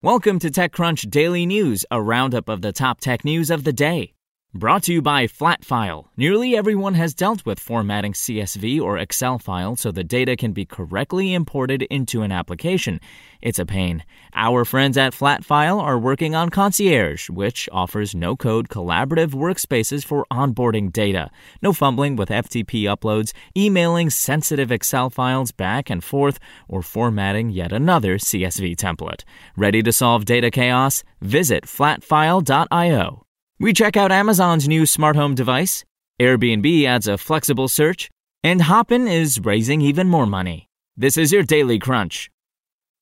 Welcome to TechCrunch Daily News, a roundup of the top tech news of the day. Brought to you by Flatfile. Nearly everyone has dealt with formatting CSV or Excel files so the data can be correctly imported into an application. It's a pain. Our friends at Flatfile are working on Concierge, which offers no code collaborative workspaces for onboarding data. No fumbling with FTP uploads, emailing sensitive Excel files back and forth, or formatting yet another CSV template. Ready to solve data chaos? Visit flatfile.io. We check out Amazon's new smart home device, Airbnb adds a flexible search, and Hopin is raising even more money. This is your Daily Crunch.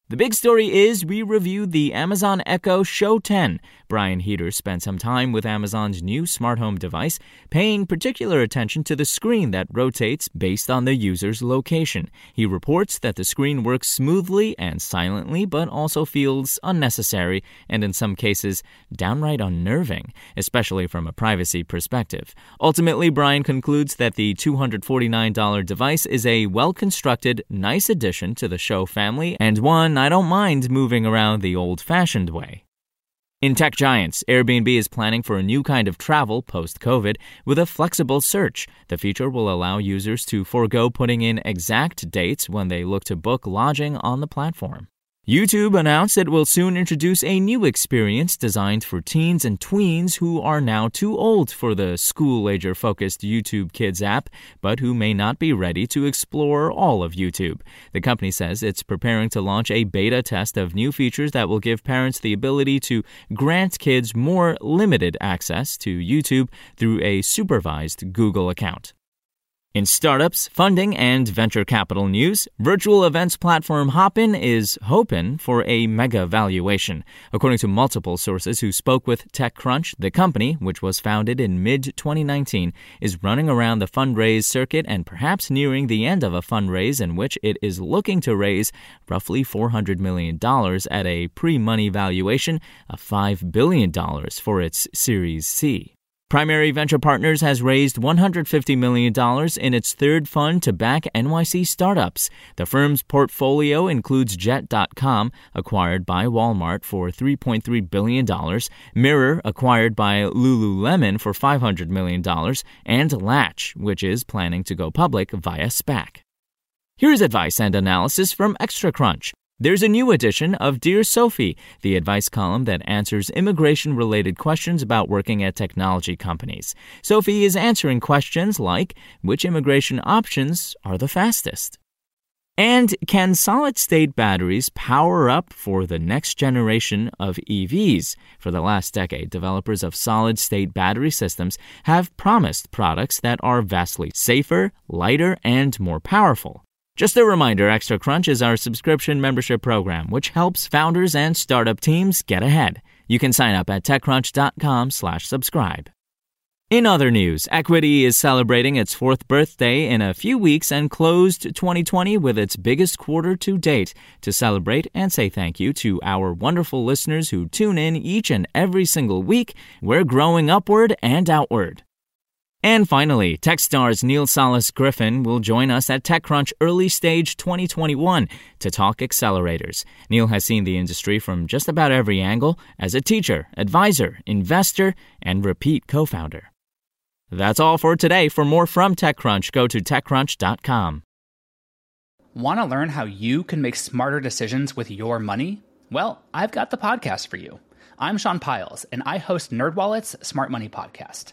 The big story is we reviewed the Amazon Echo Show 10. Brian Heater spent some time with Amazon's new smart home device, paying particular attention to the screen that rotates based on the user's location. He reports that the screen works smoothly and silently, but also feels unnecessary and, in some cases, downright unnerving, especially from a privacy perspective. Ultimately, Brian concludes that the $249 device is a well constructed, nice addition to the Show family and one I don't mind moving around the old fashioned way. In tech giants, Airbnb is planning for a new kind of travel post COVID with a flexible search. The feature will allow users to forego putting in exact dates when they look to book lodging on the platform. YouTube announced it will soon introduce a new experience designed for teens and tweens who are now too old for the school ager focused YouTube Kids app, but who may not be ready to explore all of YouTube. The company says it's preparing to launch a beta test of new features that will give parents the ability to grant kids more limited access to YouTube through a supervised Google account. In startups, funding, and venture capital news, virtual events platform Hopin is hoping for a mega valuation. According to multiple sources who spoke with TechCrunch, the company, which was founded in mid 2019, is running around the fundraise circuit and perhaps nearing the end of a fundraise in which it is looking to raise roughly $400 million at a pre money valuation of $5 billion for its Series C. Primary Venture Partners has raised $150 million in its third fund to back NYC startups. The firm's portfolio includes Jet.com, acquired by Walmart for $3.3 billion, Mirror, acquired by Lululemon for $500 million, and Latch, which is planning to go public via SPAC. Here's advice and analysis from ExtraCrunch. There's a new edition of Dear Sophie, the advice column that answers immigration related questions about working at technology companies. Sophie is answering questions like which immigration options are the fastest? And can solid state batteries power up for the next generation of EVs? For the last decade, developers of solid state battery systems have promised products that are vastly safer, lighter, and more powerful. Just a reminder, Extra Crunch is our subscription membership program, which helps founders and startup teams get ahead. You can sign up at techcrunch.com/slash subscribe. In other news, Equity is celebrating its fourth birthday in a few weeks and closed 2020 with its biggest quarter to date. To celebrate and say thank you to our wonderful listeners who tune in each and every single week, we're growing upward and outward. And finally, Techstars Neal Sales Griffin will join us at TechCrunch Early Stage 2021 to talk accelerators. Neal has seen the industry from just about every angle as a teacher, advisor, investor, and repeat co founder. That's all for today. For more from TechCrunch, go to TechCrunch.com. Want to learn how you can make smarter decisions with your money? Well, I've got the podcast for you. I'm Sean Pyles, and I host NerdWallet's Smart Money Podcast.